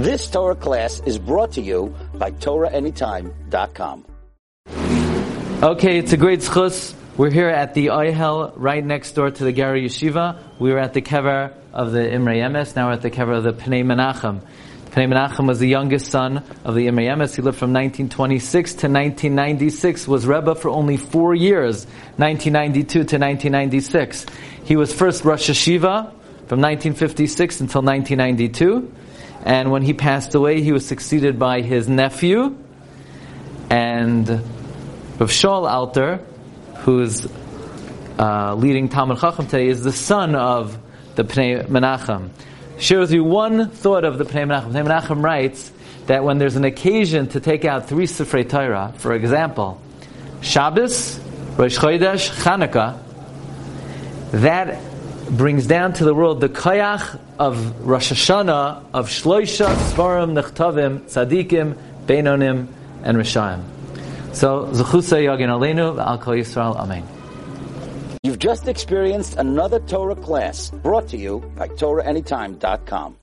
This Torah class is brought to you by TorahAnytime.com. Okay, it's a great zchus. We're here at the Oyhel, right next door to the Gerrer Yeshiva. We were at the kever of the Imre Yemes, now we're at the kever of the Pnei Menachem. Pnei Menachem was the youngest son of the Imre Yemes. He lived from 1926 to 1996, was Rebbe for only four years, 1992 to 1996. He was first Rosh Yeshiva from 1956 until 1992. And when he passed away, he was succeeded by his nephew and Rav Shaul Alter, who's uh, leading Talmud Chacham today, is the son of the Pnei Menachem. Share with you one thought of the Pnei Menachem. Pnei Menachem writes that when there's an occasion to take out three Sifrei Torah, for example, Shabbos, Rosh Chodesh, Chanukah, that brings down to the world the koyach of Rosh Hashanah, of Shloisha, Svarim, Nechtavim, Tzadikim, Beinonim, and Rishayim. So, Zechusa Yagin Aleinu, Al Kol Yisrael, Amen. You've just experienced another Torah class brought to you by TorahAnytime.com.